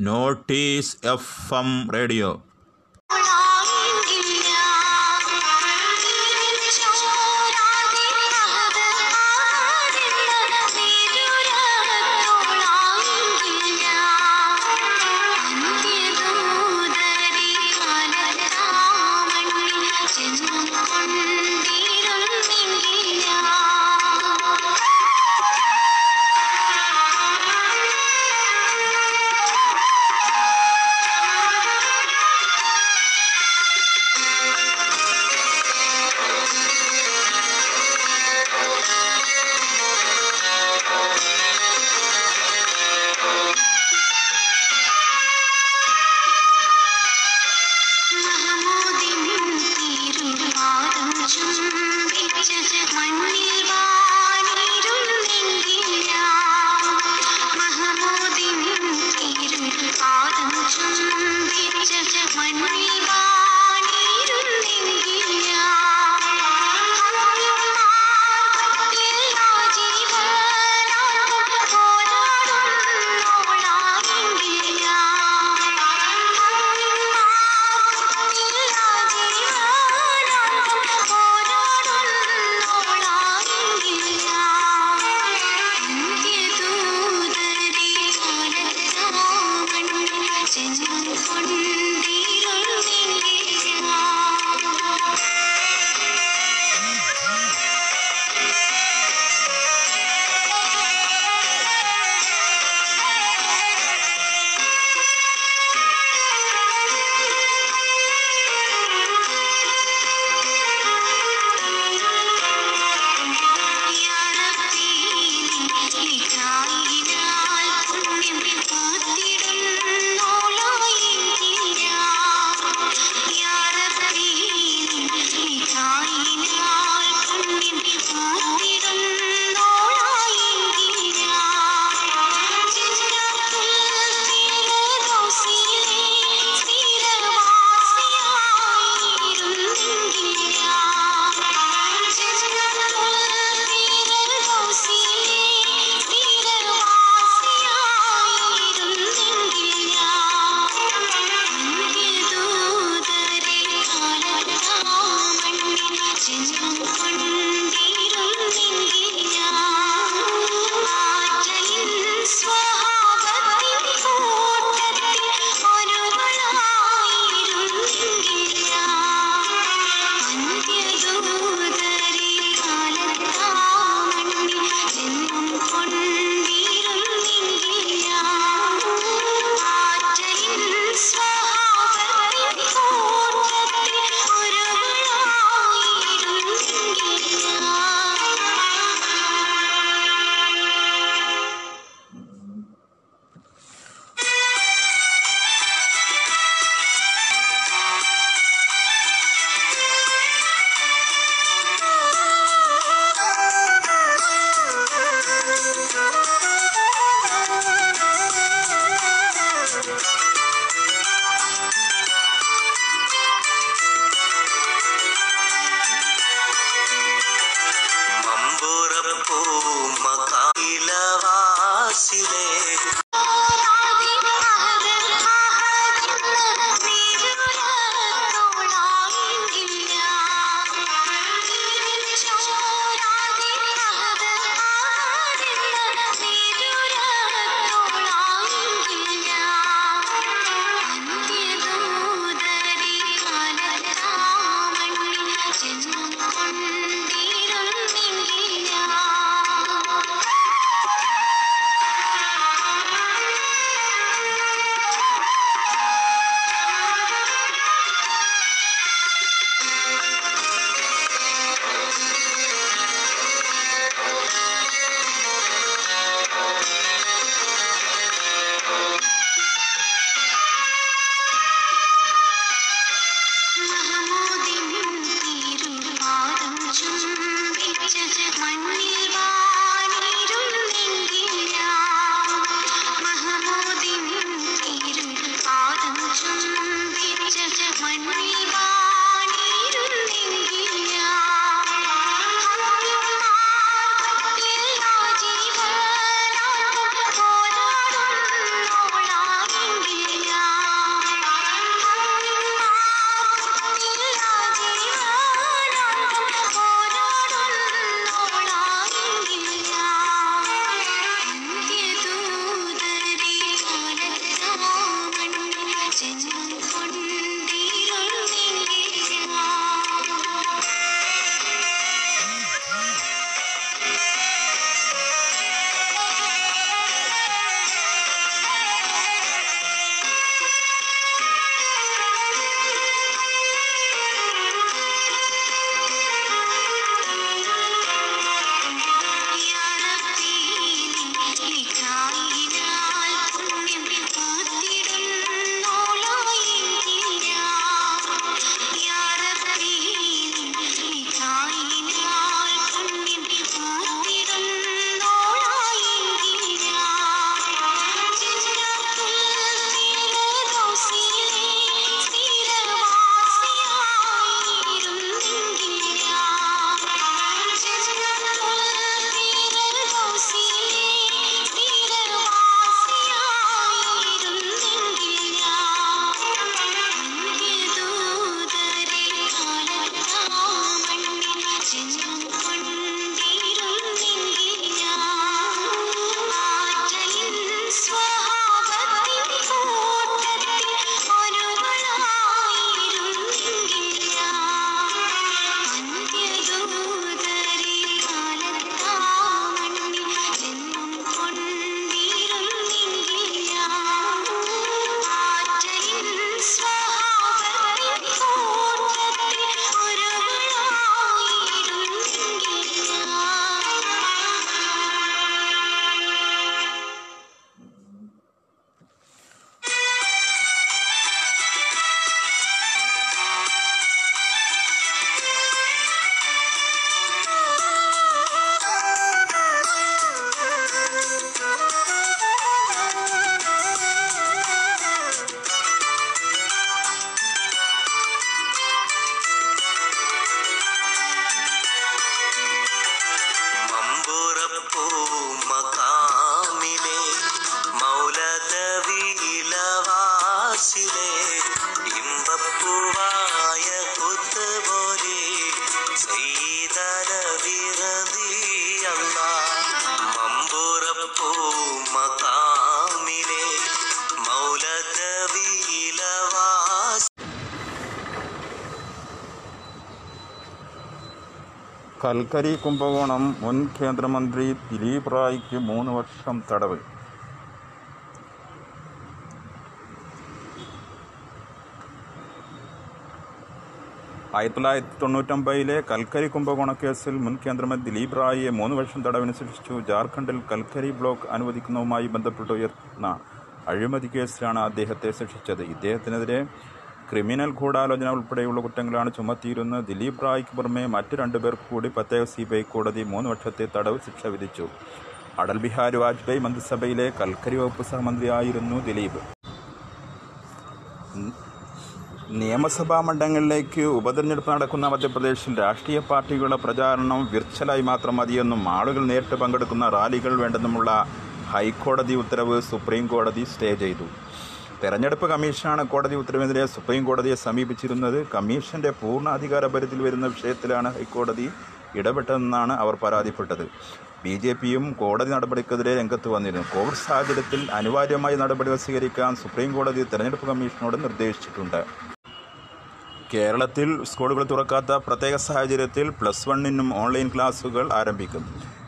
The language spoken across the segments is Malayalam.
നോട്ടീസ് എഫ് എം മഹമൂദിൻ തിരുപാദം ചുംബിച്ച മണ്ണിൽ கொண்டாட விரதி அல்லா மம்புரப்பூ மகாமிலே மௌலதவிலவாஸ் കൽക്കരി കുംഭകോണം മുൻ കേന്ദ്രമന്ത്രി ദിലീപ് റായിക്ക് മൂന്ന് വർഷം തടവ് ആയിരത്തി തൊള്ളായിരത്തി തൊണ്ണൂറ്റൊമ്പതിലെ കൽക്കരി കുംഭകോണ കേസിൽ മുൻ കേന്ദ്രമന്ത്രി ദിലീപ് റായിയെ മൂന്ന് വർഷം തടവിന് ശിക്ഷിച്ചു ജാർഖണ്ഡിൽ കൽക്കരി ബ്ലോക്ക് അനുവദിക്കുന്നതുമായി ബന്ധപ്പെട്ട് ഉയർന്ന അഴിമതി കേസിലാണ് അദ്ദേഹത്തെ ശിക്ഷിച്ചത്. ഇദ്ദേഹത്തിനെതിരെ ക്രിമിനൽ ഗൂഢാലോചന ഉൾപ്പെടെയുള്ള കുറ്റങ്ങളാണ് ചുമത്തിയിരുന്ന ദിലീപ് റായിക്ക് പുറമെ മറ്റു രണ്ടുപേർക്ക് കൂടി പ്രത്യേക സി ബി ഐ കോടതി മൂന്ന് വർഷത്തെ തടവ് ശിക്ഷ വിധിച്ചു. അടൽ ബിഹാരി വാജ്പേയി മന്ത്രിസഭയിലെ കൽക്കരി വകുപ്പ് സഹമന്ത്രിയായിരുന്നു ദിലീപ്. നിയമസഭാ മണ്ഡലങ്ങളിലേക്ക് ഉപതെരഞ്ഞെടുപ്പ് നടക്കുന്ന മധ്യപ്രദേശിൽ രാഷ്ട്രീയ പാർട്ടികളുടെ പ്രചാരണം വിർച്വലായി മാത്രം മതിയെന്നും ആളുകൾ നേരിട്ട് പങ്കെടുക്കുന്ന റാലികൾ വേണ്ടെന്നുമുള്ള ഹൈക്കോടതി ഉത്തരവ് സുപ്രീം കോടതി സ്റ്റേ ചെയ്തു. തെരഞ്ഞെടുപ്പ് കമ്മീഷനാണ് കോടതി ഉത്തരവിനെതിരെ സുപ്രീം കോടതിയെ സമീപിച്ചിരുന്നത്. കമ്മീഷന്റെ പൂർണ അധികാര പരിധിയിൽ വരുന്ന വിഷയത്തിലാണ് ഹൈക്കോടതി ഇടപെട്ടതെന്നാണ് അവർ പരാതിപ്പെട്ടത്. ബി ജെ പിയും കോടതി നടപടിക്കെതിരെ രംഗത്ത് വന്നിരുന്നു. കോവിഡ് സാഹചര്യത്തിൽ അനിവാര്യമായ നടപടികൾ സ്വീകരിക്കാൻ സുപ്രീം കോടതി തെരഞ്ഞെടുപ്പ് കമ്മീഷനോട് നിർദ്ദേശിച്ചിട്ടുണ്ട്. കേരളത്തിൽ സ്കൂളുകൾ തുറക്കാത്ത പ്രത്യേക സാഹചര്യത്തിൽ പ്ലസ് വണ്ണിനും ഓൺലൈൻ ക്ലാസുകൾ ആരംഭിക്കും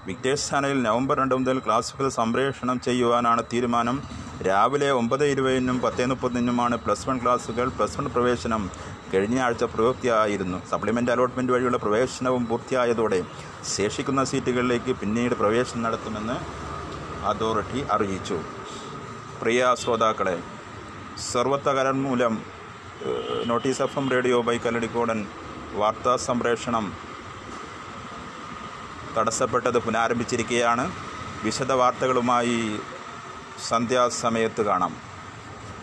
വിക്ടേഴ്സ് ചാനലിൽ നവംബർ രണ്ട് മുതൽ ക്ലാസുകൾ സംപ്രേഷണം ചെയ്യുവാനാണ് തീരുമാനം. രാവിലെ ഒമ്പത് ഇരുപതിനും പത്ത് മുപ്പതിനുമാണ് പ്ലസ് വൺ ക്ലാസുകൾ പ്ലസ് വൺ പ്രവേശനം കഴിഞ്ഞ ആഴ്ച പ്രവൃത്തിയായിരുന്നു സപ്ലിമെന്റ് അലോട്ട്മെന്റ് വഴിയുള്ള പ്രവേശനവും പൂർത്തിയായതോടെ ശേഷിക്കുന്ന സീറ്റുകളിലേക്ക് പിന്നീട് പ്രവേശനം നടത്തുമെന്ന് അതോറിറ്റി അറിയിച്ചു. പ്രിയ ശ്രോതാക്കളെ സർവത്തകരൻ മൂലം notice F M radio by കല്ലടിക്കോടൻ വാർത്താ സംപ്രേഷണം തടസ്സപ്പെട്ടത് പുനരാരംഭിച്ചിരിക്കുകയാണ്. വിശദ വാർത്തകളുമായി സന്ധ്യാസമയത്ത് കാണാം.